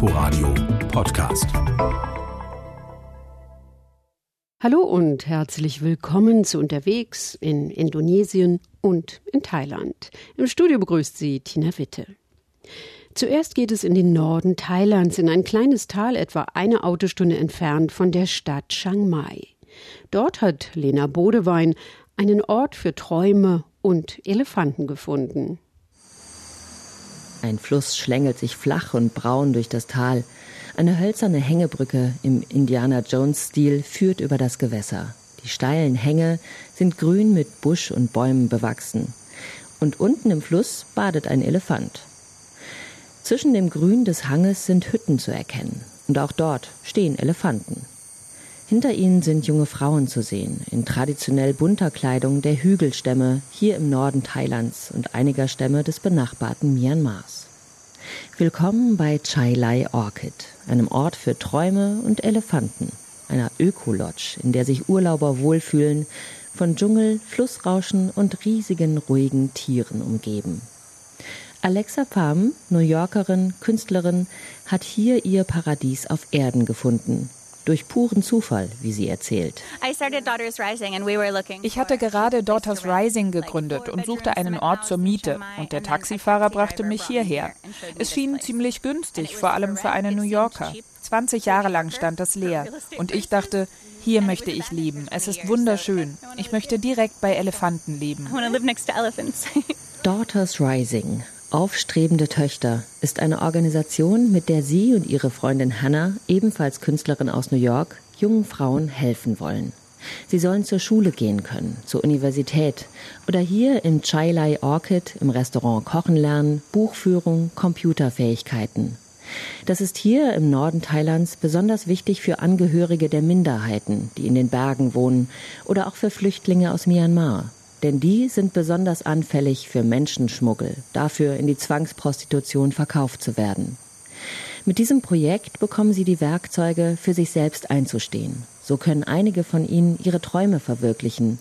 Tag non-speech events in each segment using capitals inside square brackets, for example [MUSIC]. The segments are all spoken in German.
Inforadio Podcast. Hallo und herzlich willkommen zu Unterwegs in Indonesien und in Thailand. Im Studio begrüßt Sie Tina Witte. Zuerst geht es in den Norden Thailands, in ein kleines Tal etwa eine Autostunde entfernt von der Stadt Chiang Mai. Dort hat Lena Bodewein einen Ort für Träume und Elefanten gefunden. Ein Fluss schlängelt sich flach und braun durch das Tal. Eine hölzerne Hängebrücke im Indiana Jones-Stil führt über das Gewässer. Die steilen Hänge sind grün mit Busch und Bäumen bewachsen. Und unten im Fluss badet ein Elefant. Zwischen dem Grün des Hanges sind Hütten zu erkennen. Und auch dort stehen Elefanten. Hinter ihnen sind junge Frauen zu sehen, in traditionell bunter Kleidung der Hügelstämme hier im Norden Thailands und einiger Stämme des benachbarten Myanmars. Willkommen bei Chai Lai Orchid, einem Ort für Träume und Elefanten, einer Ökolodge, in der sich Urlauber wohlfühlen, von Dschungel, Flussrauschen und riesigen, ruhigen Tieren umgeben. Alexa Pham, New Yorkerin, Künstlerin, hat hier ihr Paradies auf Erden gefunden durch puren Zufall, wie sie erzählt. Ich hatte gerade Daughters Rising gegründet und suchte einen Ort zur Miete und der Taxifahrer brachte mich hierher. Es schien ziemlich günstig, vor allem für einen New Yorker. 20 Jahre lang stand es leer und ich dachte, hier möchte ich leben. Es ist wunderschön. Ich möchte direkt bei Elefanten leben. [LAUGHS] Daughters Rising Aufstrebende Töchter ist eine Organisation, mit der sie und ihre Freundin Hannah, ebenfalls Künstlerin aus New York, jungen Frauen helfen wollen. Sie sollen zur Schule gehen können, zur Universität oder hier im Chai Lai Orchid im Restaurant kochen lernen, Buchführung, Computerfähigkeiten. Das ist hier im Norden Thailands besonders wichtig für Angehörige der Minderheiten, die in den Bergen wohnen, oder auch für Flüchtlinge aus Myanmar, denn die sind besonders anfällig für Menschenschmuggel, dafür in die Zwangsprostitution verkauft zu werden. Mit diesem Projekt bekommen sie die Werkzeuge, für sich selbst einzustehen. So können einige von ihnen ihre Träume verwirklichen.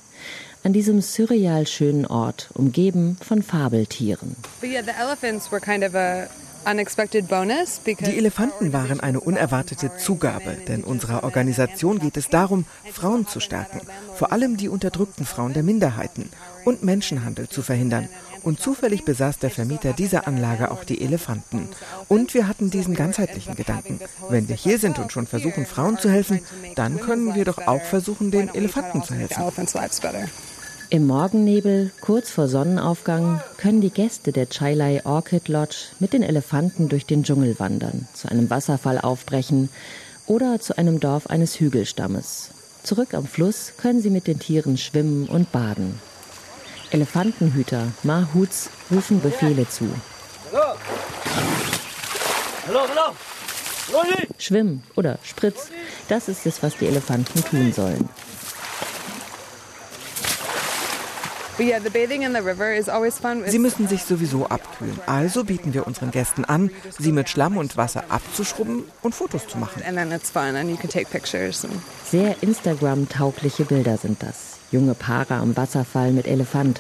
An diesem surreal schönen Ort, umgeben von Fabeltieren. But yeah, the elephants were kind of a die Elefanten waren eine unerwartete Zugabe, denn unserer Organisation geht es darum, Frauen zu stärken, vor allem die unterdrückten Frauen der Minderheiten und Menschenhandel zu verhindern. Und zufällig besaß der Vermieter dieser Anlage auch die Elefanten. Und wir hatten diesen ganzheitlichen Gedanken. Wenn wir hier sind und schon versuchen, Frauen zu helfen, dann können wir doch auch versuchen, den Elefanten zu helfen. Im Morgennebel, kurz vor Sonnenaufgang, können die Gäste der Chailai Orchid Lodge mit den Elefanten durch den Dschungel wandern, zu einem Wasserfall aufbrechen oder zu einem Dorf eines Hügelstammes. Zurück am Fluss können sie mit den Tieren schwimmen und baden. Elefantenhüter, Mahuts, rufen Befehle zu. Schwimm oder Spritz, das ist es, was die Elefanten tun sollen. Sie müssen sich sowieso abkühlen. Also bieten wir unseren Gästen an, sie mit Schlamm und Wasser abzuschrubben und Fotos zu machen. Sehr Instagram-taugliche Bilder sind das. Junge Paare am Wasserfall mit Elefant,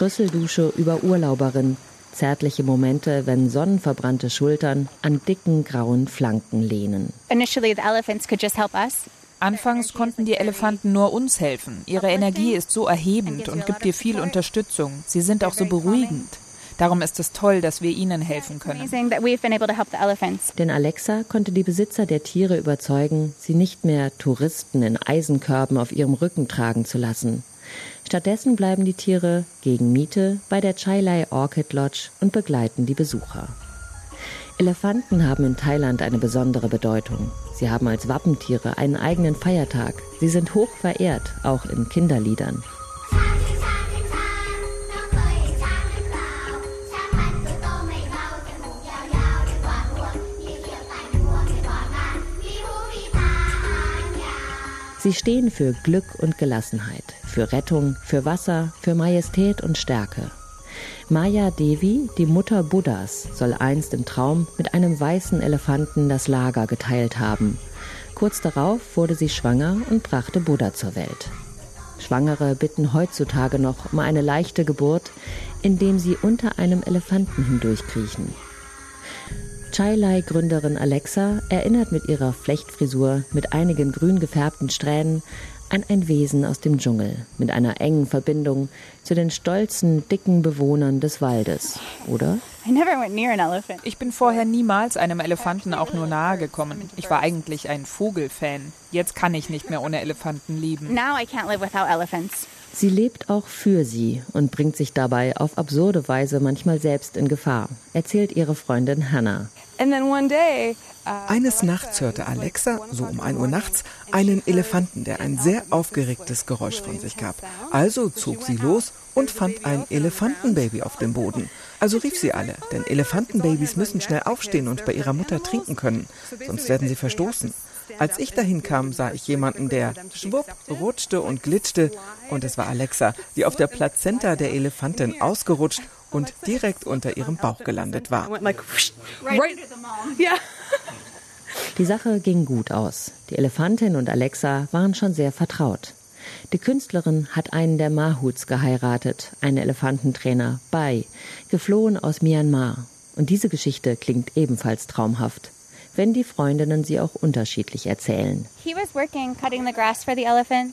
Rüsseldusche über Urlauberin, zärtliche Momente, wenn sonnenverbrannte Schultern an dicken grauen Flanken lehnen. Anfangs konnten die Elefanten nur uns helfen. Ihre Energie ist so erhebend und gibt dir viel Unterstützung. Sie sind auch so beruhigend. Darum ist es toll, dass wir ihnen helfen können. Denn Alexa konnte die Besitzer der Tiere überzeugen, sie nicht mehr Touristen in Eisenkörben auf ihrem Rücken tragen zu lassen. Stattdessen bleiben die Tiere gegen Miete bei der Chailai Orchid Lodge und begleiten die Besucher. Elefanten haben in Thailand eine besondere Bedeutung. Sie haben als Wappentiere einen eigenen Feiertag. Sie sind hoch verehrt, auch in Kinderliedern. Sie stehen für Glück und Gelassenheit, für Rettung, für Wasser, für Majestät und Stärke. Maya Devi, die Mutter Buddhas, soll einst im Traum mit einem weißen Elefanten das Lager geteilt haben. Kurz darauf wurde sie schwanger und brachte Buddha zur Welt. Schwangere bitten heutzutage noch um eine leichte Geburt, indem sie unter einem Elefanten hindurchkriechen. Chai-Lai-Gründerin Alexa erinnert mit ihrer Flechtfrisur mit einigen grün gefärbten Strähnen an ein Wesen aus dem Dschungel mit einer engen Verbindung zu den stolzen, dicken Bewohnern des Waldes, oder? Ich bin vorher niemals einem Elefanten auch nur nahe gekommen. Ich war eigentlich ein Vogelfan. Jetzt kann ich nicht mehr ohne Elefanten leben. Sie lebt auch für sie und bringt sich dabei auf absurde Weise manchmal selbst in Gefahr, erzählt ihre Freundin Hannah. Uh, Eines Nachts hörte Alexa, so um 1 Uhr nachts, einen Elefanten, der ein sehr aufgeregtes Geräusch von sich gab. Also zog sie los und fand ein Elefantenbaby auf dem Boden. Also rief sie alle, denn Elefantenbabys müssen schnell aufstehen und bei ihrer Mutter trinken können, sonst werden sie verstoßen. Als ich dahin kam, sah ich jemanden, der schwupp rutschte und glitschte, und es war Alexa, die auf der Plazenta der Elefantin ausgerutscht und direkt unter ihrem Bauch gelandet war. Die Sache ging gut aus. Die Elefantin und Alexa waren schon sehr vertraut. Die Künstlerin hat einen der Mahuts geheiratet, einen Elefantentrainer, Bai, geflohen aus Myanmar. Und diese Geschichte klingt ebenfalls traumhaft wenn die Freundinnen sie auch unterschiedlich erzählen.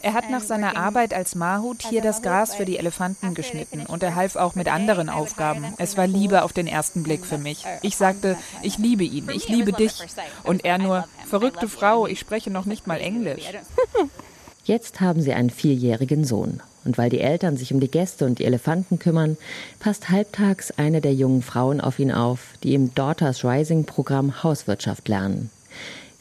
Er hat nach seiner Arbeit als Mahut hier das Gras für die Elefanten geschnitten und er half auch mit anderen Aufgaben. Es war Liebe auf den ersten Blick für mich. Ich sagte, ich liebe ihn, ich liebe dich. Und er nur, verrückte Frau, ich spreche noch nicht mal Englisch. [LAUGHS] Jetzt haben sie einen vierjährigen Sohn. Und weil die Eltern sich um die Gäste und die Elefanten kümmern, passt halbtags eine der jungen Frauen auf ihn auf, die im Daughters Rising Programm Hauswirtschaft lernen.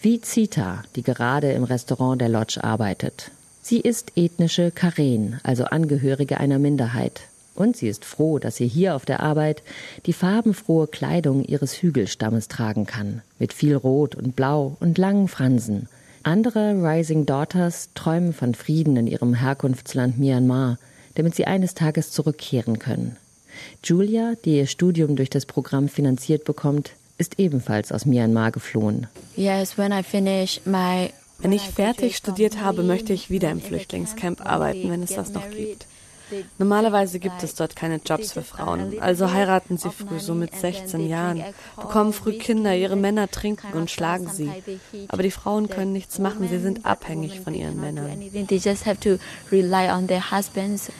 Wie Zita, die gerade im Restaurant der Lodge arbeitet. Sie ist ethnische Karen, also Angehörige einer Minderheit. Und sie ist froh, dass sie hier auf der Arbeit die farbenfrohe Kleidung ihres Hügelstammes tragen kann, mit viel Rot und Blau und langen Fransen – andere Rising Daughters träumen von Frieden in ihrem Herkunftsland Myanmar, damit sie eines Tages zurückkehren können. Julia, die ihr Studium durch das Programm finanziert bekommt, ist ebenfalls aus Myanmar geflohen. Wenn ich fertig studiert habe, möchte ich wieder im Flüchtlingscamp arbeiten, wenn es das noch gibt. Normalerweise gibt es dort keine Jobs für Frauen, also heiraten sie früh, so mit 16 Jahren, bekommen früh Kinder, ihre Männer trinken und schlagen sie. Aber die Frauen können nichts machen, sie sind abhängig von ihren Männern.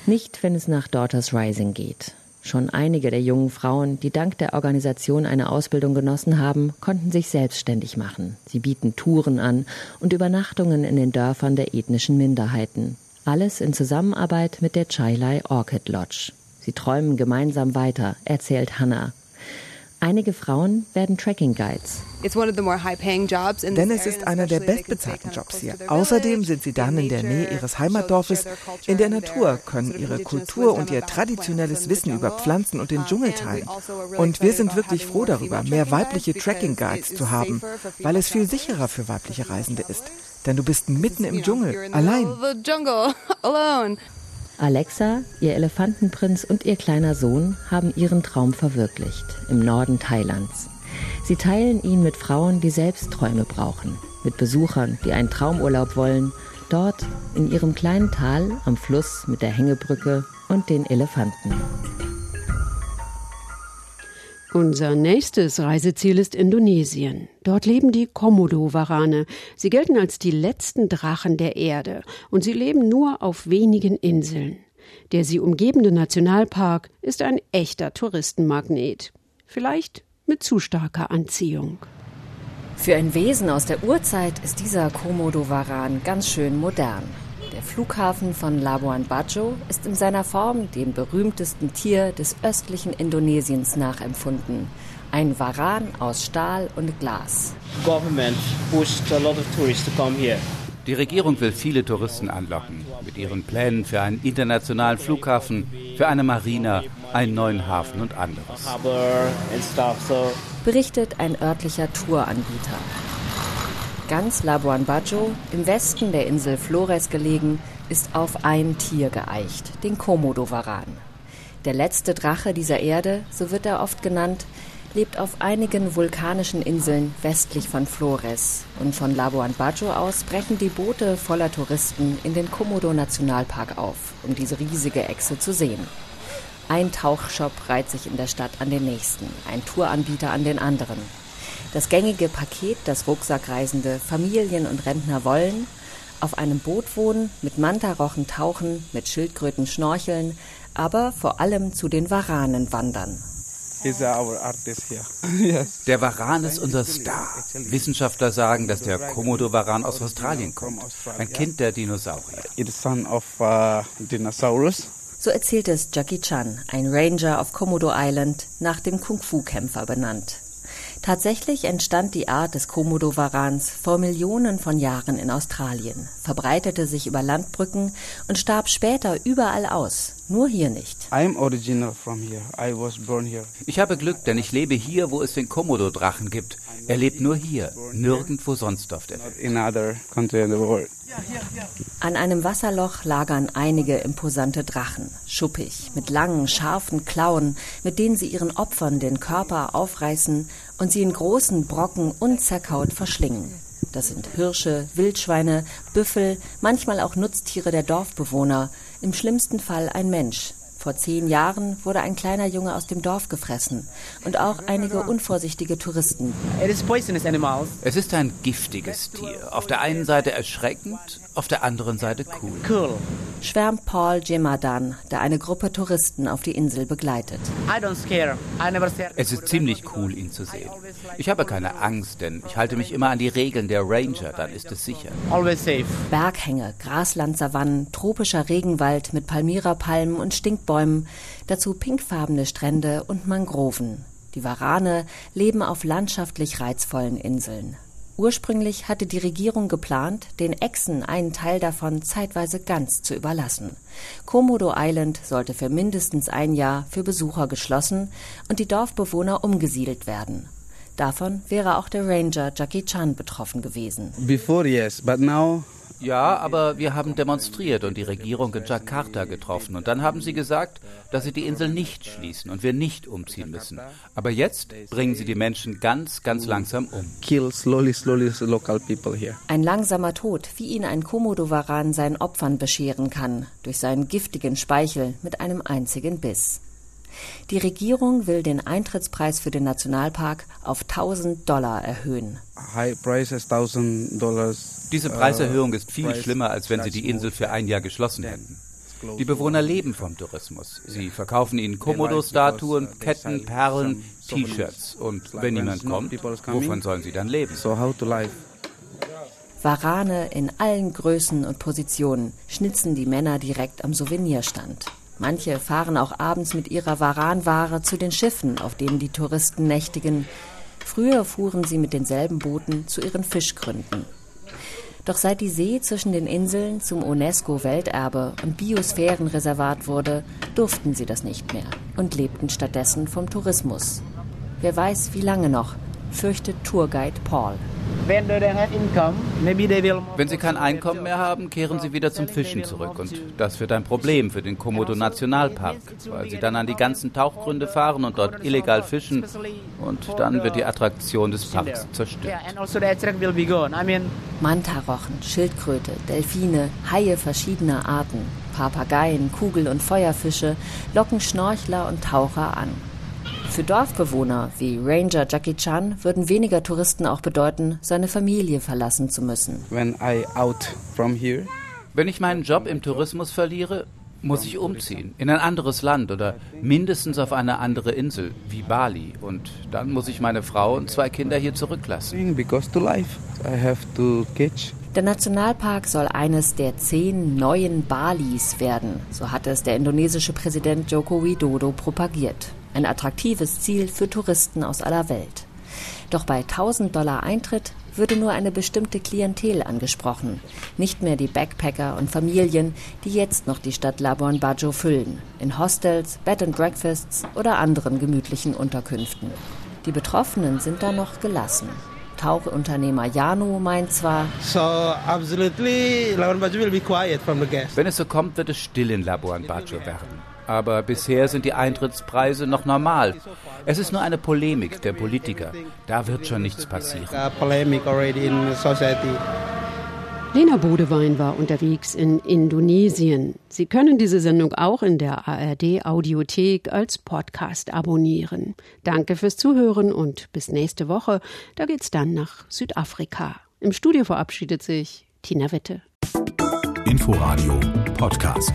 Nicht, wenn es nach Daughters Rising geht. Schon einige der jungen Frauen, die dank der Organisation eine Ausbildung genossen haben, konnten sich selbstständig machen. Sie bieten Touren an und Übernachtungen in den Dörfern der ethnischen Minderheiten. Alles in Zusammenarbeit mit der Chailai Orchid Lodge. Sie träumen gemeinsam weiter, erzählt Hannah. Einige Frauen werden Tracking Guides. Denn es ist einer der bestbezahlten Jobs hier. Außerdem sind sie dann in der Nähe ihres Heimatdorfes, in der Natur, können ihre Kultur und ihr traditionelles Wissen über Pflanzen und den Dschungel teilen. Und wir sind wirklich froh darüber, mehr weibliche Tracking Guides zu haben, weil es viel sicherer für weibliche Reisende ist. Denn du bist mitten im Dschungel, allein. [LAUGHS] Alexa, ihr Elefantenprinz und ihr kleiner Sohn haben ihren Traum verwirklicht im Norden Thailands. Sie teilen ihn mit Frauen, die selbst Träume brauchen, mit Besuchern, die einen Traumurlaub wollen, dort in ihrem kleinen Tal am Fluss mit der Hängebrücke und den Elefanten. Unser nächstes Reiseziel ist Indonesien. Dort leben die Komodo-Warane. Sie gelten als die letzten Drachen der Erde und sie leben nur auf wenigen Inseln. Der sie umgebende Nationalpark ist ein echter Touristenmagnet. Vielleicht mit zu starker Anziehung. Für ein Wesen aus der Urzeit ist dieser Komodo-Varan ganz schön modern. Der Flughafen von Labuan Bajo ist in seiner Form dem berühmtesten Tier des östlichen Indonesiens nachempfunden. Ein Varan aus Stahl und Glas. Die Regierung will viele Touristen anlocken mit ihren Plänen für einen internationalen Flughafen, für eine Marina, einen neuen Hafen und anderes. Berichtet ein örtlicher Touranbieter. Ganz Labuan Bajo, im Westen der Insel Flores gelegen, ist auf ein Tier geeicht, den Komodo-Varan. Der letzte Drache dieser Erde, so wird er oft genannt, lebt auf einigen vulkanischen Inseln westlich von Flores. Und von Labuan Bajo aus brechen die Boote voller Touristen in den Komodo-Nationalpark auf, um diese riesige Echse zu sehen. Ein Tauchshop reiht sich in der Stadt an den nächsten, ein Touranbieter an den anderen. Das gängige Paket, das Rucksackreisende Familien und Rentner wollen, auf einem Boot wohnen, mit Mantarochen tauchen, mit Schildkröten schnorcheln, aber vor allem zu den Waranen wandern. [LAUGHS] Der Varan ist unser Star. Wissenschaftler sagen, dass der Komodo-Varan aus Australien kommt. Ein Kind der Dinosaurier. Uh, so erzählt es Jackie Chan, ein Ranger auf Komodo Island, nach dem Kung-Fu-Kämpfer benannt. Tatsächlich entstand die Art des Komodo-Warans vor Millionen von Jahren in Australien, verbreitete sich über Landbrücken und starb später überall aus, nur hier nicht. Ich habe Glück, denn ich lebe hier, wo es den Komodo-Drachen gibt. Er lebt nur hier, nirgendwo sonst auf der Welt. An einem Wasserloch lagern einige imposante Drachen, schuppig, mit langen, scharfen Klauen, mit denen sie ihren Opfern den Körper aufreißen und sie in großen Brocken unzerkaut verschlingen. Das sind Hirsche, Wildschweine, Büffel, manchmal auch Nutztiere der Dorfbewohner, im schlimmsten Fall ein Mensch, vor zehn Jahren wurde ein kleiner Junge aus dem Dorf gefressen und auch einige unvorsichtige Touristen. Es ist ein giftiges Tier. Auf der einen Seite erschreckend, auf der anderen Seite cool. Schwärmt Paul Jemadan, der eine Gruppe Touristen auf die Insel begleitet. Es ist ziemlich cool, ihn zu sehen. Ich habe keine Angst, denn ich halte mich immer an die Regeln der Ranger, dann ist es sicher. Berghänge, Graslandsavannen, tropischer Regenwald mit Palmyra-Palmen und Stinkbäumen, dazu pinkfarbene Strände und Mangroven. Die Warane leben auf landschaftlich reizvollen Inseln. Ursprünglich hatte die Regierung geplant, den Echsen einen Teil davon zeitweise ganz zu überlassen. Komodo Island sollte für mindestens ein Jahr für Besucher geschlossen und die Dorfbewohner umgesiedelt werden. Davon wäre auch der Ranger Jackie Chan betroffen gewesen. Before yes, but now ja, aber wir haben demonstriert und die Regierung in Jakarta getroffen. Und dann haben sie gesagt, dass sie die Insel nicht schließen und wir nicht umziehen müssen. Aber jetzt bringen sie die Menschen ganz, ganz langsam um. Kill slowly, slowly local people here. Ein langsamer Tod, wie ihn ein Komodowaran seinen Opfern bescheren kann, durch seinen giftigen Speichel mit einem einzigen Biss. Die Regierung will den Eintrittspreis für den Nationalpark auf 1000 Dollar erhöhen. Diese Preiserhöhung ist viel schlimmer, als wenn sie die Insel für ein Jahr geschlossen hätten. Die Bewohner leben vom Tourismus. Sie verkaufen ihnen Komodo-Statuen, Ketten, Perlen, T-Shirts. Und wenn niemand kommt, wovon sollen sie dann leben? Warane in allen Größen und Positionen schnitzen die Männer direkt am Souvenirstand. Manche fahren auch abends mit ihrer Waranware zu den Schiffen, auf denen die Touristen nächtigen. Früher fuhren sie mit denselben Booten zu ihren Fischgründen. Doch seit die See zwischen den Inseln zum UNESCO-Welterbe und Biosphärenreservat wurde, durften sie das nicht mehr und lebten stattdessen vom Tourismus. Wer weiß, wie lange noch, fürchtet Tourguide Paul. Wenn sie kein Einkommen mehr haben, kehren sie wieder zum Fischen zurück. Und das wird ein Problem für den Komodo Nationalpark, weil sie dann an die ganzen Tauchgründe fahren und dort illegal fischen. Und dann wird die Attraktion des Parks zerstört. Also Mantarochen, Schildkröte, Delfine, Haie verschiedener Arten, Papageien, Kugel- und Feuerfische locken Schnorchler und Taucher an. Für Dorfbewohner wie Ranger Jackie Chan würden weniger Touristen auch bedeuten, seine Familie verlassen zu müssen. Here, Wenn ich meinen Job im Tourismus verliere, muss ich umziehen in ein anderes Land oder mindestens auf eine andere Insel wie Bali. Und dann muss ich meine Frau und zwei Kinder hier zurücklassen. Der Nationalpark soll eines der zehn neuen Balis werden, so hatte es der indonesische Präsident Joko Widodo propagiert ein attraktives Ziel für Touristen aus aller Welt. Doch bei 1000 Dollar Eintritt würde nur eine bestimmte Klientel angesprochen, nicht mehr die Backpacker und Familien, die jetzt noch die Stadt Labuan Bajo füllen, in Hostels, Bed and Breakfasts oder anderen gemütlichen Unterkünften. Die Betroffenen sind da noch gelassen. Tauchunternehmer Janu meint zwar, so absolutely Labuan Bajo will be quiet from the guests. Wenn es so kommt, wird es still in Labuan Bajo werden. Aber bisher sind die Eintrittspreise noch normal. Es ist nur eine Polemik der Politiker. Da wird schon nichts passieren. Lena Bodewein war unterwegs in Indonesien. Sie können diese Sendung auch in der ARD Audiothek als Podcast abonnieren. Danke fürs Zuhören und bis nächste Woche. Da geht's dann nach Südafrika. Im Studio verabschiedet sich Tina Witte. Inforadio Podcast.